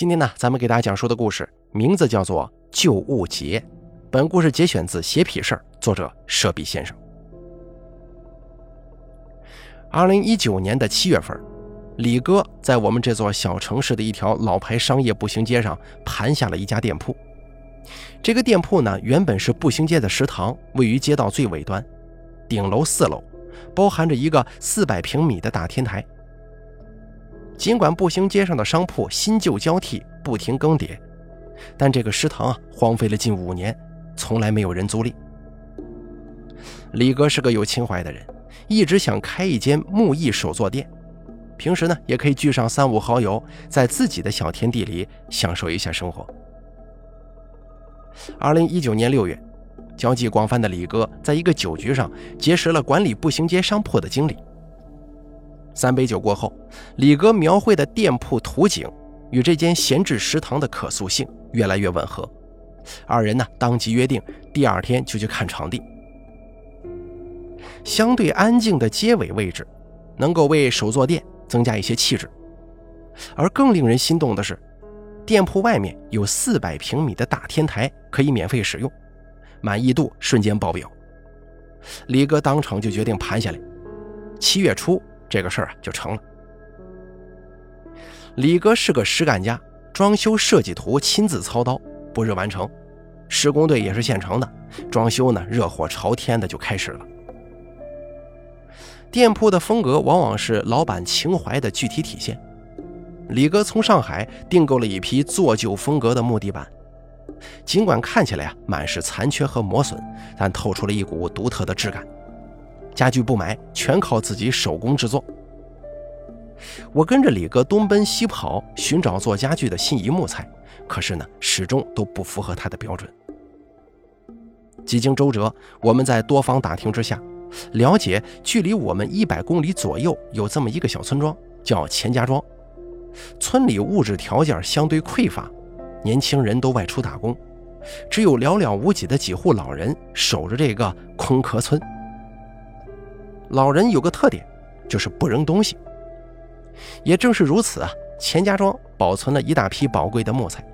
今天呢，咱们给大家讲述的故事名字叫做《旧物节》。本故事节选自《邪痞事儿》，作者舍比先生。二零一九年的七月份，李哥在我们这座小城市的一条老牌商业步行街上盘下了一家店铺。这个店铺呢，原本是步行街的食堂，位于街道最尾端，顶楼四楼，包含着一个四百平米的大天台。尽管步行街上的商铺新旧交替，不停更迭，但这个食堂啊荒废了近五年，从来没有人租赁。李哥是个有情怀的人，一直想开一间木艺手作店，平时呢也可以聚上三五好友，在自己的小天地里享受一下生活。二零一九年六月，交际广泛的李哥在一个酒局上结识了管理步行街商铺的经理。三杯酒过后，李哥描绘的店铺图景与这间闲置食堂的可塑性越来越吻合。二人呢，当即约定第二天就去看场地。相对安静的街尾位置，能够为手作店增加一些气质。而更令人心动的是，店铺外面有四百平米的大天台可以免费使用，满意度瞬间爆表。李哥当场就决定盘下来。七月初。这个事儿啊就成了。李哥是个实干家，装修设计图亲自操刀，不日完成，施工队也是现成的，装修呢热火朝天的就开始了。店铺的风格往往是老板情怀的具体体现。李哥从上海订购了一批做旧风格的木地板，尽管看起来啊满是残缺和磨损，但透出了一股独特的质感。家具不买，全靠自己手工制作。我跟着李哥东奔西跑寻找做家具的心仪木材，可是呢，始终都不符合他的标准。几经周折，我们在多方打听之下，了解距离我们一百公里左右有这么一个小村庄，叫钱家庄。村里物质条件相对匮乏，年轻人都外出打工，只有寥寥无几的几户老人守着这个空壳村。老人有个特点，就是不扔东西。也正是如此啊，钱家庄保存了一大批宝贵的木材，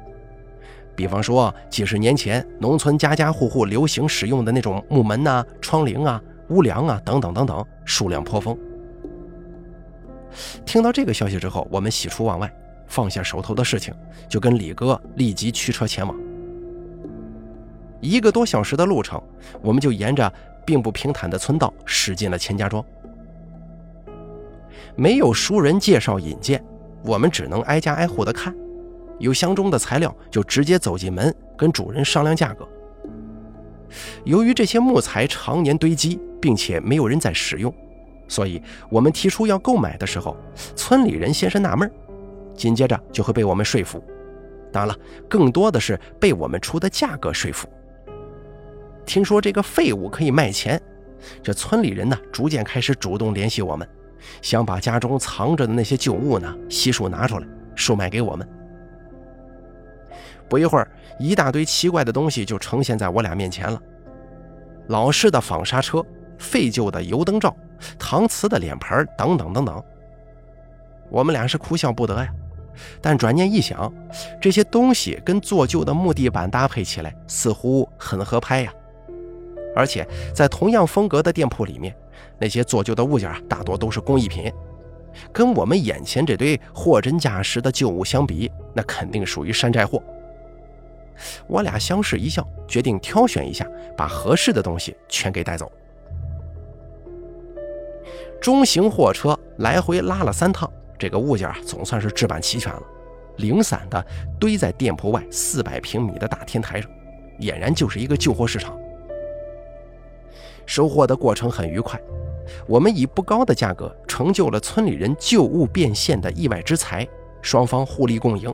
比方说几十年前农村家家户户流行使用的那种木门呐、窗棂啊、屋梁啊等等等等，数量颇丰。听到这个消息之后，我们喜出望外，放下手头的事情，就跟李哥立即驱车前往。一个多小时的路程，我们就沿着。并不平坦的村道驶进了钱家庄，没有熟人介绍引荐，我们只能挨家挨户的看，有相中的材料就直接走进门跟主人商量价格。由于这些木材常年堆积，并且没有人在使用，所以我们提出要购买的时候，村里人先是纳闷，紧接着就会被我们说服。当然了，更多的是被我们出的价格说服。听说这个废物可以卖钱，这村里人呢逐渐开始主动联系我们，想把家中藏着的那些旧物呢悉数拿出来售卖给我们。不一会儿，一大堆奇怪的东西就呈现在我俩面前了：老式的纺纱车、废旧的油灯罩、搪瓷的脸盆等等等等。我们俩是哭笑不得呀，但转念一想，这些东西跟做旧的木地板搭配起来，似乎很合拍呀。而且在同样风格的店铺里面，那些做旧的物件啊，大多都是工艺品，跟我们眼前这堆货真价实的旧物相比，那肯定属于山寨货。我俩相视一笑，决定挑选一下，把合适的东西全给带走。中型货车来回拉了三趟，这个物件啊，总算是置办齐全了，零散的堆在店铺外四百平米的大天台上，俨然就是一个旧货市场。收货的过程很愉快，我们以不高的价格成就了村里人旧物变现的意外之财，双方互利共赢。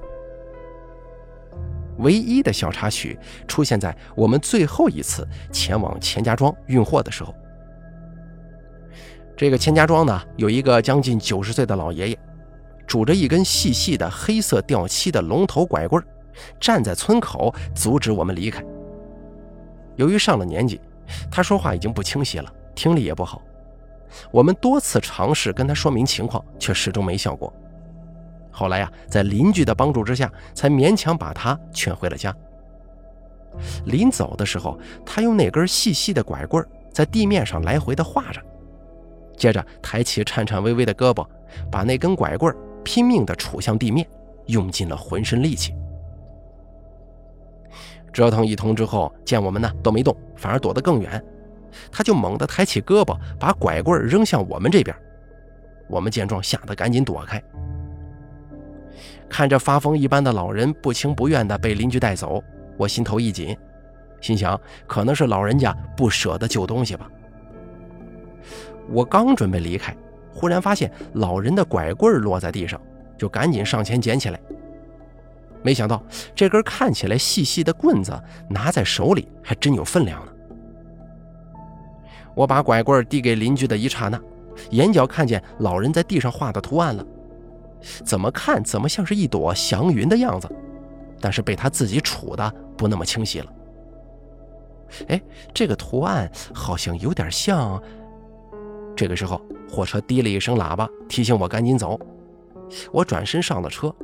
唯一的小插曲出现在我们最后一次前往钱家庄运货的时候。这个钱家庄呢，有一个将近九十岁的老爷爷，拄着一根细细的黑色掉漆的龙头拐棍，站在村口阻止我们离开。由于上了年纪。他说话已经不清晰了，听力也不好。我们多次尝试跟他说明情况，却始终没效果。后来呀，在邻居的帮助之下，才勉强把他劝回了家。临走的时候，他用那根细细的拐棍在地面上来回的画着，接着抬起颤颤巍巍的胳膊，把那根拐棍拼命地杵向地面，用尽了浑身力气。折腾一通之后，见我们呢都没动，反而躲得更远，他就猛地抬起胳膊，把拐棍扔向我们这边。我们见状，吓得赶紧躲开。看着发疯一般的老人不情不愿地被邻居带走，我心头一紧，心想可能是老人家不舍得旧东西吧。我刚准备离开，忽然发现老人的拐棍落在地上，就赶紧上前捡起来。没想到这根看起来细细的棍子拿在手里还真有分量呢。我把拐棍递给邻居的一刹那，眼角看见老人在地上画的图案了，怎么看怎么像是一朵祥云的样子，但是被他自己杵的不那么清晰了。哎，这个图案好像有点像……这个时候，货车滴了一声喇叭，提醒我赶紧走。我转身上了车。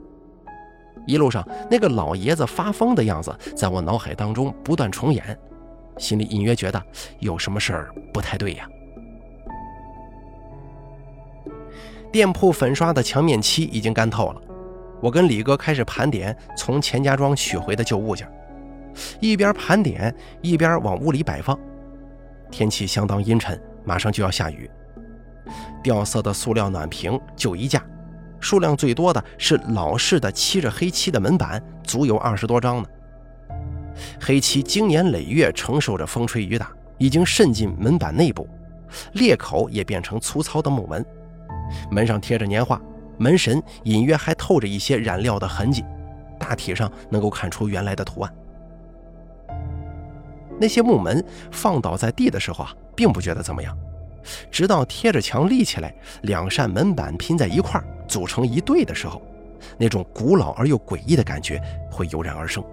一路上，那个老爷子发疯的样子在我脑海当中不断重演，心里隐约觉得有什么事儿不太对呀。店铺粉刷的墙面漆已经干透了，我跟李哥开始盘点从钱家庄取回的旧物件，一边盘点一边往屋里摆放。天气相当阴沉，马上就要下雨。掉色的塑料暖瓶就一架。数量最多的是老式的漆着黑漆的门板，足有二十多张呢。黑漆经年累月承受着风吹雨打，已经渗进门板内部，裂口也变成粗糙的木门。门上贴着年画，门神隐约还透着一些染料的痕迹，大体上能够看出原来的图案。那些木门放倒在地的时候啊，并不觉得怎么样，直到贴着墙立起来，两扇门板拼在一块儿。组成一对的时候，那种古老而又诡异的感觉会油然而生。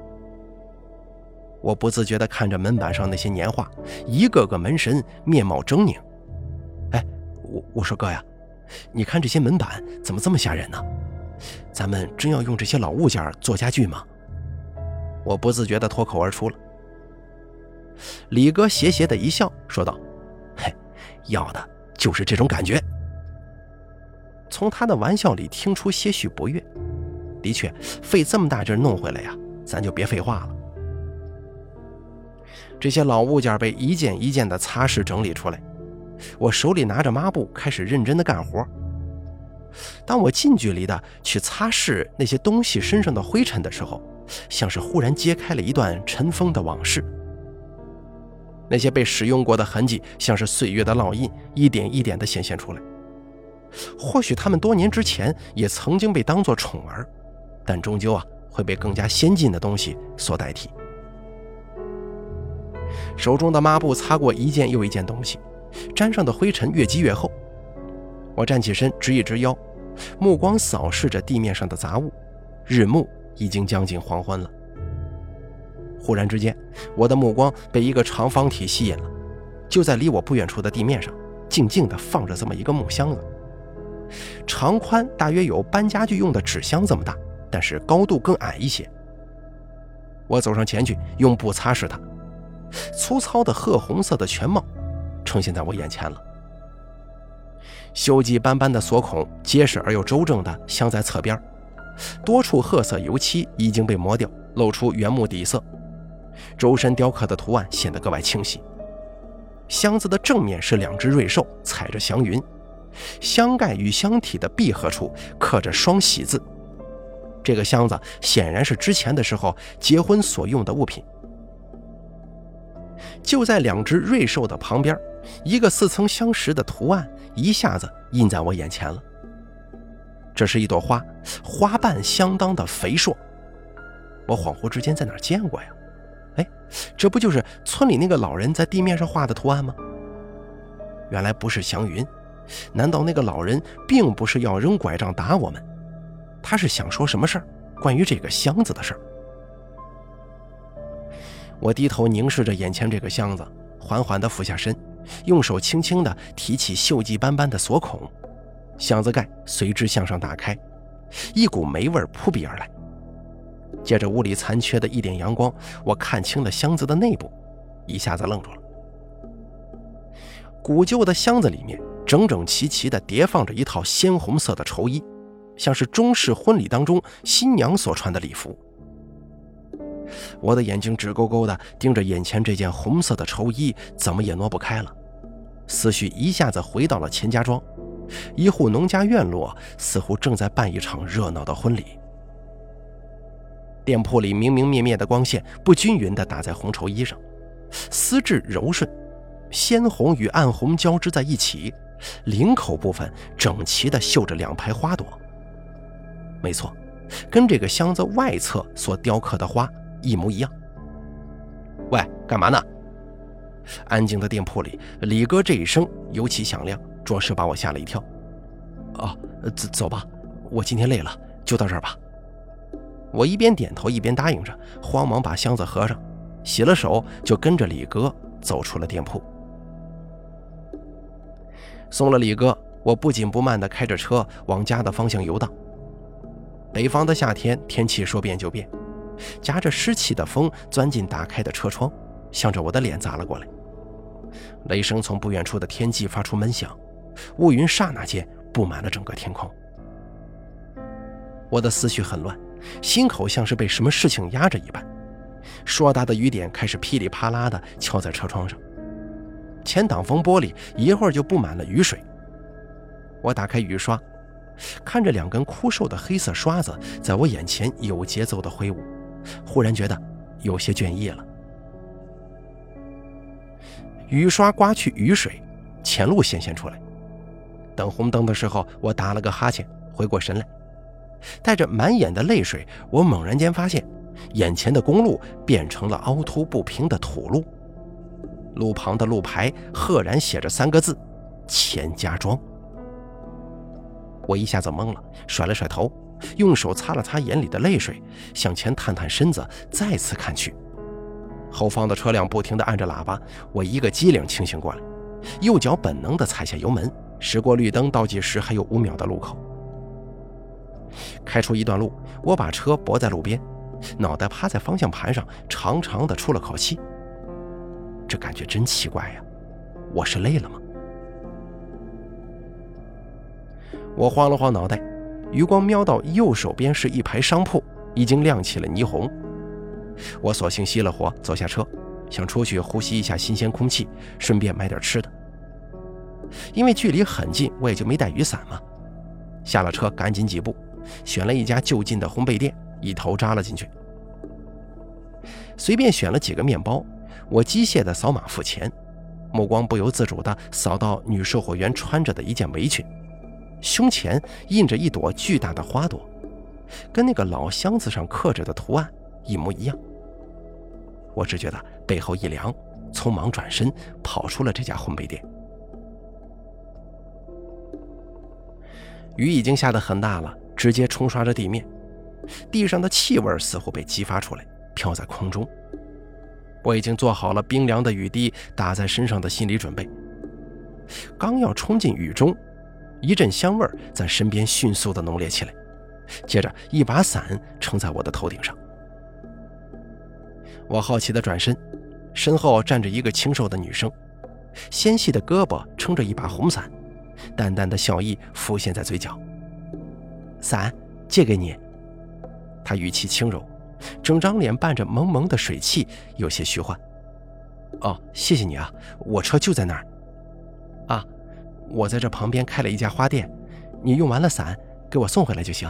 我不自觉地看着门板上那些年画，一个个门神面貌狰狞。哎，我我说哥呀，你看这些门板怎么这么吓人呢？咱们真要用这些老物件做家具吗？我不自觉地脱口而出了。李哥邪邪的一笑，说道：“，要的就是这种感觉。”从他的玩笑里听出些许不悦。的确，费这么大劲弄回来呀，咱就别废话了。这些老物件被一件一件的擦拭整理出来，我手里拿着抹布开始认真的干活。当我近距离的去擦拭那些东西身上的灰尘的时候，像是忽然揭开了一段尘封的往事。那些被使用过的痕迹，像是岁月的烙印，一点一点的显现出来。或许他们多年之前也曾经被当作宠儿，但终究啊会被更加先进的东西所代替。手中的抹布擦过一件又一件东西，沾上的灰尘越积越厚。我站起身，直一直腰，目光扫视着地面上的杂物。日暮已经将近黄昏了。忽然之间，我的目光被一个长方体吸引了，就在离我不远处的地面上，静静地放着这么一个木箱子。长宽大约有搬家具用的纸箱这么大，但是高度更矮一些。我走上前去，用布擦拭它。粗糙的褐红色的全貌呈现在我眼前了。锈迹斑斑的锁孔结实而又周正的镶在侧边，多处褐色油漆已经被磨掉，露出原木底色。周身雕刻的图案显得格外清晰。箱子的正面是两只瑞兽踩着祥云。箱盖与箱体的闭合处刻着“双喜”字，这个箱子显然是之前的时候结婚所用的物品。就在两只瑞兽的旁边，一个似曾相识的图案一下子印在我眼前了。这是一朵花，花瓣相当的肥硕。我恍惚之间在哪见过呀？哎，这不就是村里那个老人在地面上画的图案吗？原来不是祥云。难道那个老人并不是要扔拐杖打我们？他是想说什么事儿？关于这个箱子的事儿。我低头凝视着眼前这个箱子，缓缓地俯下身，用手轻轻地提起锈迹斑斑的锁孔，箱子盖随之向上打开，一股霉味扑鼻而来。借着屋里残缺的一点阳光，我看清了箱子的内部，一下子愣住了。古旧的箱子里面整整齐齐地叠放着一套鲜红色的绸衣，像是中式婚礼当中新娘所穿的礼服。我的眼睛直勾勾地盯着眼前这件红色的绸衣，怎么也挪不开了。思绪一下子回到了钱家庄，一户农家院落似乎正在办一场热闹的婚礼。店铺里明明灭灭的光线不均匀地打在红绸衣上，丝质柔顺。鲜红与暗红交织在一起，领口部分整齐地绣着两排花朵。没错，跟这个箱子外侧所雕刻的花一模一样。喂，干嘛呢？安静的店铺里，李哥这一声尤其响亮，着实把我吓了一跳。哦，走走吧，我今天累了，就到这儿吧。我一边点头一边答应着，慌忙把箱子合上，洗了手，就跟着李哥走出了店铺。送了李哥，我不紧不慢地开着车往家的方向游荡。北方的夏天，天气说变就变，夹着湿气的风钻进打开的车窗，向着我的脸砸了过来。雷声从不远处的天际发出闷响，乌云刹那间布满了整个天空。我的思绪很乱，心口像是被什么事情压着一般，硕大的雨点开始噼里啪啦地敲在车窗上。前挡风玻璃一会儿就布满了雨水。我打开雨刷，看着两根枯瘦的黑色刷子在我眼前有节奏的挥舞，忽然觉得有些倦意了。雨刷刮去雨水，前路显现出来。等红灯的时候，我打了个哈欠，回过神来，带着满眼的泪水，我猛然间发现，眼前的公路变成了凹凸不平的土路。路旁的路牌赫然写着三个字：“钱家庄。”我一下子懵了，甩了甩头，用手擦了擦眼里的泪水，向前探探身子，再次看去。后方的车辆不停地按着喇叭，我一个机灵清醒过来，右脚本能地踩下油门，驶过绿灯倒计时还有五秒的路口。开出一段路，我把车泊在路边，脑袋趴在方向盘上，长长的出了口气。这感觉真奇怪呀！我是累了吗？我晃了晃脑袋，余光瞄到右手边是一排商铺，已经亮起了霓虹。我索性熄了火，走下车，想出去呼吸一下新鲜空气，顺便买点吃的。因为距离很近，我也就没带雨伞嘛。下了车，赶紧几步，选了一家就近的烘焙店，一头扎了进去。随便选了几个面包。我机械的扫码付钱，目光不由自主地扫到女售货员穿着的一件围裙，胸前印着一朵巨大的花朵，跟那个老箱子上刻着的图案一模一样。我只觉得背后一凉，匆忙转身跑出了这家烘焙店。雨已经下得很大了，直接冲刷着地面，地上的气味似乎被激发出来，飘在空中。我已经做好了冰凉的雨滴打在身上的心理准备，刚要冲进雨中，一阵香味在身边迅速的浓烈起来，接着一把伞撑在我的头顶上。我好奇的转身，身后站着一个清瘦的女生，纤细的胳膊撑着一把红伞，淡淡的笑意浮现在嘴角。伞借给你，他语气轻柔。整张脸伴着蒙蒙的水汽，有些虚幻。哦，谢谢你啊，我车就在那儿。啊，我在这旁边开了一家花店，你用完了伞给我送回来就行。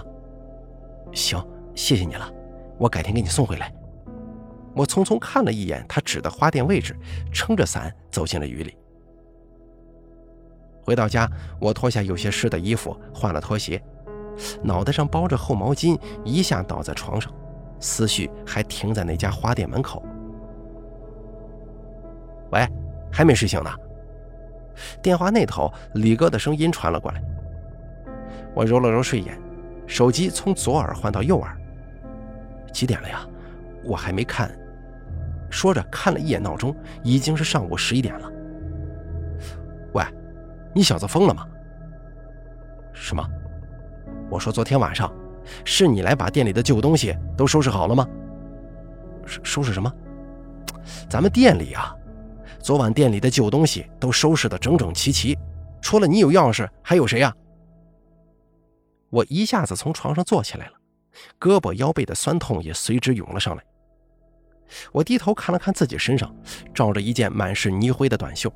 行，谢谢你了，我改天给你送回来。我匆匆看了一眼他指的花店位置，撑着伞走进了雨里。回到家，我脱下有些湿的衣服，换了拖鞋，脑袋上包着厚毛巾，一下倒在床上。思绪还停在那家花店门口。喂，还没睡醒呢。电话那头，李哥的声音传了过来。我揉了揉睡眼，手机从左耳换到右耳。几点了呀？我还没看。说着看了一眼闹钟，已经是上午十一点了。喂，你小子疯了吗？什么？我说昨天晚上是你来把店里的旧东西都收拾好了吗？收收拾什么？咱们店里啊，昨晚店里的旧东西都收拾得整整齐齐，除了你有钥匙，还有谁呀？我一下子从床上坐起来了，胳膊腰背的酸痛也随之涌了上来。我低头看了看自己身上，罩着一件满是泥灰的短袖，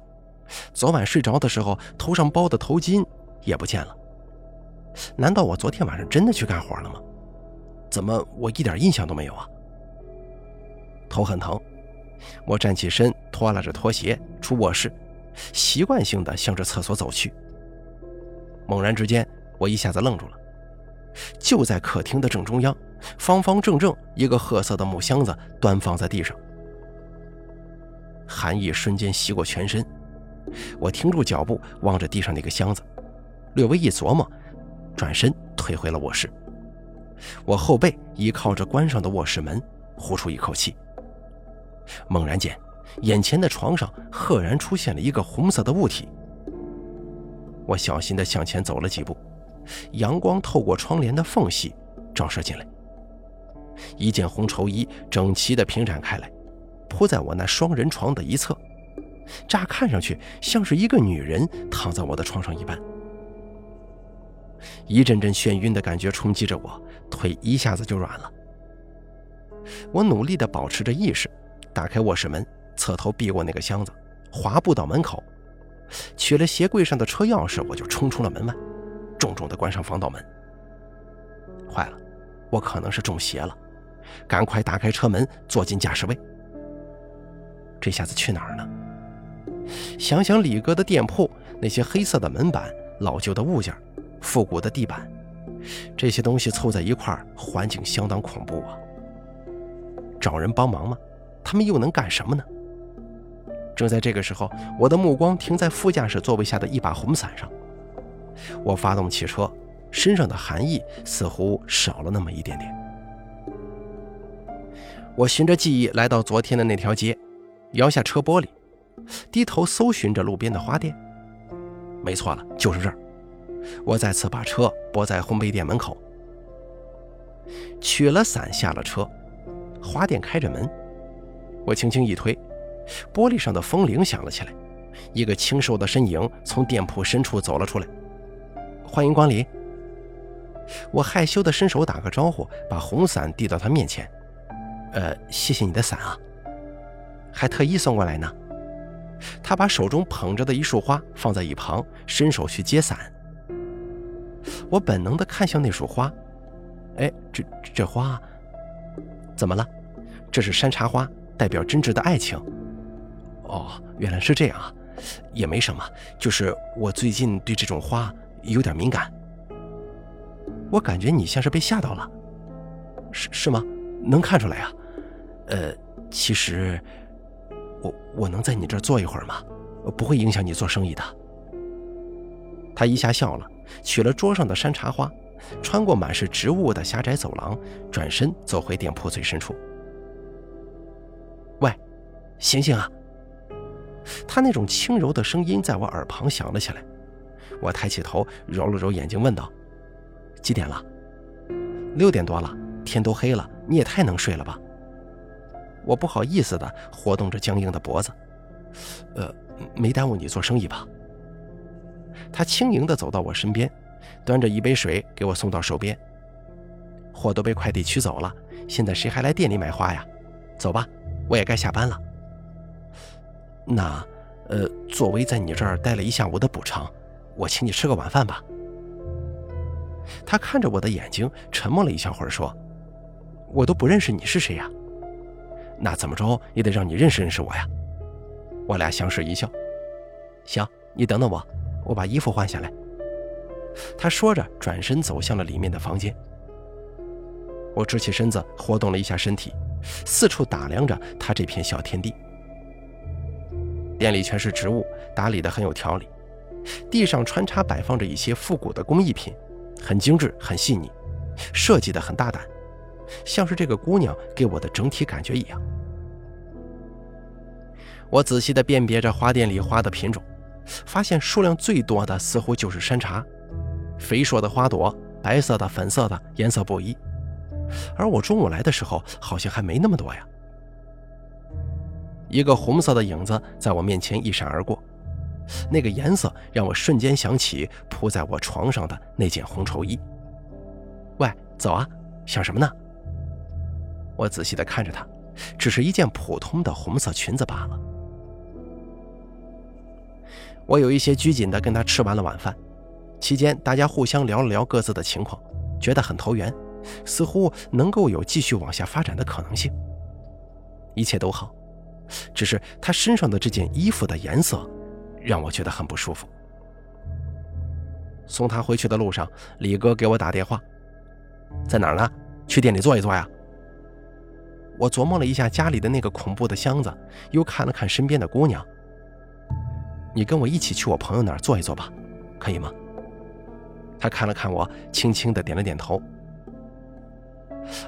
昨晚睡着的时候头上包的头巾也不见了。难道我昨天晚上真的去干活了吗？怎么我一点印象都没有啊？头很疼，我站起身，拖拉着拖鞋出卧室，习惯性的向着厕所走去。猛然之间，我一下子愣住了。就在客厅的正中央，方方正正一个褐色的木箱子端放在地上，寒意瞬间袭过全身。我停住脚步，望着地上那个箱子，略微一琢磨，转身退回了卧室。我后背依靠着关上的卧室门，呼出一口气。猛然间，眼前的床上赫然出现了一个红色的物体。我小心地向前走了几步，阳光透过窗帘的缝隙照射进来。一件红绸衣整齐地平展开来，铺在我那双人床的一侧，乍看上去像是一个女人躺在我的床上一般。一阵阵眩晕的感觉冲击着我，腿一下子就软了。我努力地保持着意识。打开卧室门，侧头避过那个箱子，滑步到门口，取了鞋柜上的车钥匙，我就冲出了门外，重重地关上防盗门。坏了，我可能是中邪了，赶快打开车门，坐进驾驶位。这下子去哪儿呢？想想李哥的店铺，那些黑色的门板、老旧的物件、复古的地板，这些东西凑在一块儿，环境相当恐怖啊。找人帮忙吗？他们又能干什么呢？正在这个时候，我的目光停在副驾驶座位下的一把红伞上。我发动汽车，身上的寒意似乎少了那么一点点。我循着记忆来到昨天的那条街，摇下车玻璃，低头搜寻着路边的花店。没错了，就是这儿。我再次把车泊在烘焙店门口，取了伞，下了车。花店开着门。我轻轻一推，玻璃上的风铃响了起来。一个清瘦的身影从店铺深处走了出来。欢迎光临。我害羞地伸手打个招呼，把红伞递到他面前。呃，谢谢你的伞啊，还特意送过来呢。他把手中捧着的一束花放在一旁，伸手去接伞。我本能的看向那束花。哎，这这花怎么了？这是山茶花。代表真挚的爱情。哦，原来是这样啊，也没什么，就是我最近对这种花有点敏感。我感觉你像是被吓到了，是是吗？能看出来啊。呃，其实我我能在你这儿坐一会儿吗？不会影响你做生意的。他一下笑了，取了桌上的山茶花，穿过满是植物的狭窄走廊，转身走回店铺最深处。喂醒醒啊！他那种轻柔的声音在我耳旁响了起来。我抬起头，揉了揉眼睛，问道：“几点了？”“六点多了，天都黑了，你也太能睡了吧？”我不好意思的活动着僵硬的脖子。“呃，没耽误你做生意吧？”他轻盈的走到我身边，端着一杯水给我送到手边。“货都被快递取走了，现在谁还来店里买花呀？走吧，我也该下班了。”那，呃，作为在你这儿待了一下午的补偿，我请你吃个晚饭吧。他看着我的眼睛，沉默了一小会儿，说：“我都不认识你是谁呀？那怎么着也得让你认识认识我呀。”我俩相视一笑。行，你等等我，我把衣服换下来。他说着，转身走向了里面的房间。我直起身子，活动了一下身体，四处打量着他这片小天地。店里全是植物，打理的很有条理。地上穿插摆放着一些复古的工艺品，很精致，很细腻，设计的很大胆，像是这个姑娘给我的整体感觉一样。我仔细地辨别着花店里花的品种，发现数量最多的似乎就是山茶，肥硕的花朵，白色的、粉色的，颜色不一。而我中午来的时候，好像还没那么多呀。一个红色的影子在我面前一闪而过，那个颜色让我瞬间想起铺在我床上的那件红绸衣。喂，走啊，想什么呢？我仔细地看着她，只是一件普通的红色裙子罢了。我有一些拘谨地跟他吃完了晚饭，期间大家互相聊了聊各自的情况，觉得很投缘。似乎能够有继续往下发展的可能性，一切都好，只是他身上的这件衣服的颜色让我觉得很不舒服。送他回去的路上，李哥给我打电话，在哪儿呢？去店里坐一坐呀。我琢磨了一下家里的那个恐怖的箱子，又看了看身边的姑娘，你跟我一起去我朋友那儿坐一坐吧，可以吗？他看了看我，轻轻的点了点头。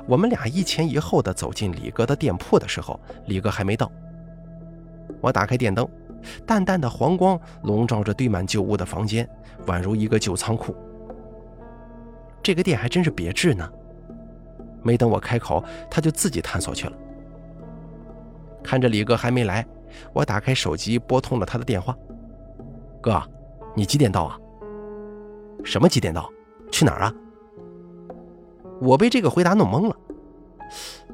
我们俩一前一后的走进李哥的店铺的时候，李哥还没到。我打开电灯，淡淡的黄光笼罩着堆满旧物的房间，宛如一个旧仓库。这个店还真是别致呢。没等我开口，他就自己探索去了。看着李哥还没来，我打开手机拨通了他的电话：“哥，你几点到啊？什么几点到？去哪儿啊？”我被这个回答弄懵了，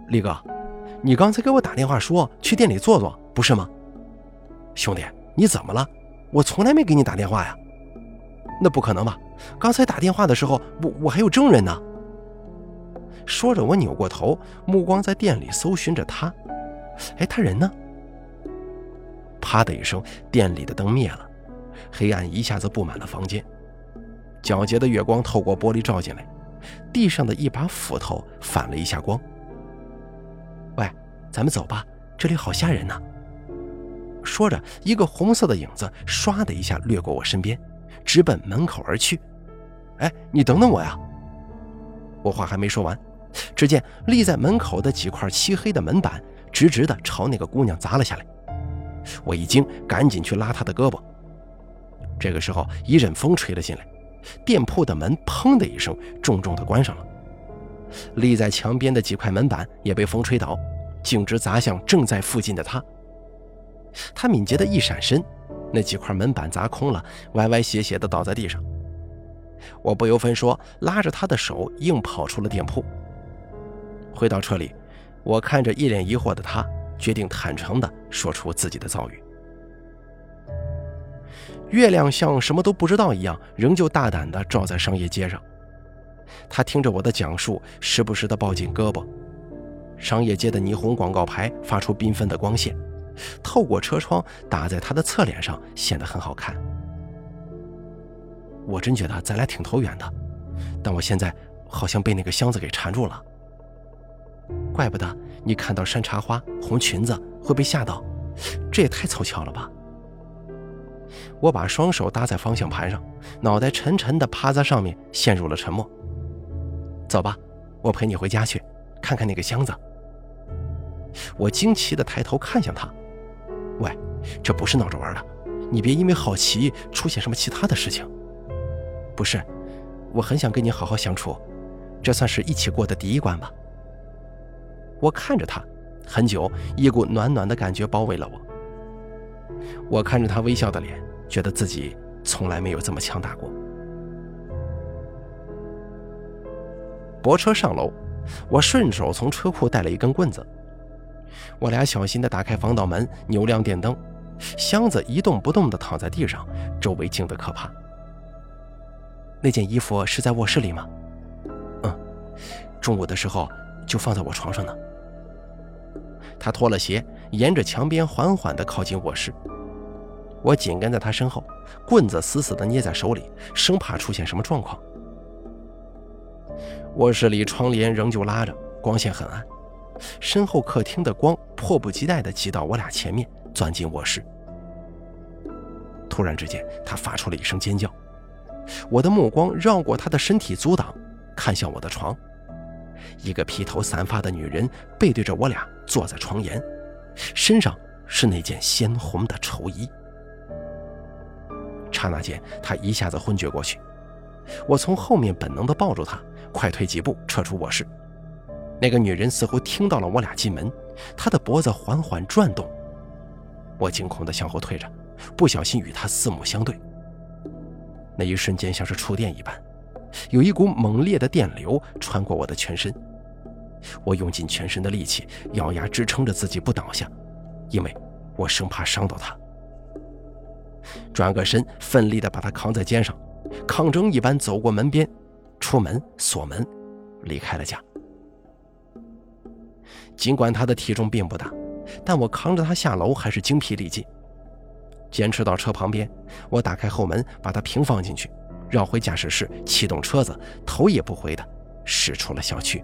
李哥，你刚才给我打电话说去店里坐坐，不是吗？兄弟，你怎么了？我从来没给你打电话呀。那不可能吧？刚才打电话的时候，我我还有证人呢。说着，我扭过头，目光在店里搜寻着他。哎，他人呢？啪的一声，店里的灯灭了，黑暗一下子布满了房间，皎洁的月光透过玻璃照进来。地上的一把斧头反了一下光。喂，咱们走吧，这里好吓人呢。说着，一个红色的影子唰的一下掠过我身边，直奔门口而去。哎，你等等我呀！我话还没说完，只见立在门口的几块漆黑的门板直直的朝那个姑娘砸了下来。我一惊，赶紧去拉她的胳膊。这个时候，一阵风吹了进来。店铺的门“砰”的一声重重的关上了，立在墙边的几块门板也被风吹倒，径直砸向正在附近的他。他敏捷的一闪身，那几块门板砸空了，歪歪斜斜的倒在地上。我不由分说，拉着他的手硬跑出了店铺。回到车里，我看着一脸疑惑的他，决定坦诚的说出自己的遭遇。月亮像什么都不知道一样，仍旧大胆地照在商业街上。他听着我的讲述，时不时地抱紧胳膊。商业街的霓虹广告牌发出缤纷的光线，透过车窗打在他的侧脸上，显得很好看。我真觉得咱俩挺投缘的，但我现在好像被那个箱子给缠住了。怪不得你看到山茶花、红裙子会被吓到，这也太凑巧了吧。我把双手搭在方向盘上，脑袋沉沉地趴在上面，陷入了沉默。走吧，我陪你回家去，看看那个箱子。我惊奇地抬头看向他，喂，这不是闹着玩的，你别因为好奇出现什么其他的事情。不是，我很想跟你好好相处，这算是一起过的第一关吧。我看着他，很久，一股暖暖的感觉包围了我。我看着他微笑的脸。觉得自己从来没有这么强大过。泊车上楼，我顺手从车库带了一根棍子。我俩小心地打开防盗门，扭亮电灯。箱子一动不动地躺在地上，周围静得可怕。那件衣服是在卧室里吗？嗯，中午的时候就放在我床上呢。他脱了鞋，沿着墙边缓缓地靠近卧室。我紧跟在他身后，棍子死死地捏在手里，生怕出现什么状况。卧室里窗帘仍旧拉着，光线很暗。身后客厅的光迫不及待地挤到我俩前面，钻进卧室。突然之间，他发出了一声尖叫。我的目光绕过他的身体阻挡，看向我的床。一个披头散发的女人背对着我俩坐在床沿，身上是那件鲜红的绸衣。刹那间，他一下子昏厥过去。我从后面本能地抱住她，快退几步撤出卧室。那个女人似乎听到了我俩进门，她的脖子缓缓转动。我惊恐地向后退着，不小心与她四目相对。那一瞬间像是触电一般，有一股猛烈的电流穿过我的全身。我用尽全身的力气，咬牙支撑着自己不倒下，因为我生怕伤到她。转个身，奋力地把她扛在肩上，抗争一般走过门边，出门锁门，离开了家。尽管她的体重并不大，但我扛着她下楼还是精疲力尽。坚持到车旁边，我打开后门，把她平放进去，绕回驾驶室，启动车子，头也不回地驶出了小区。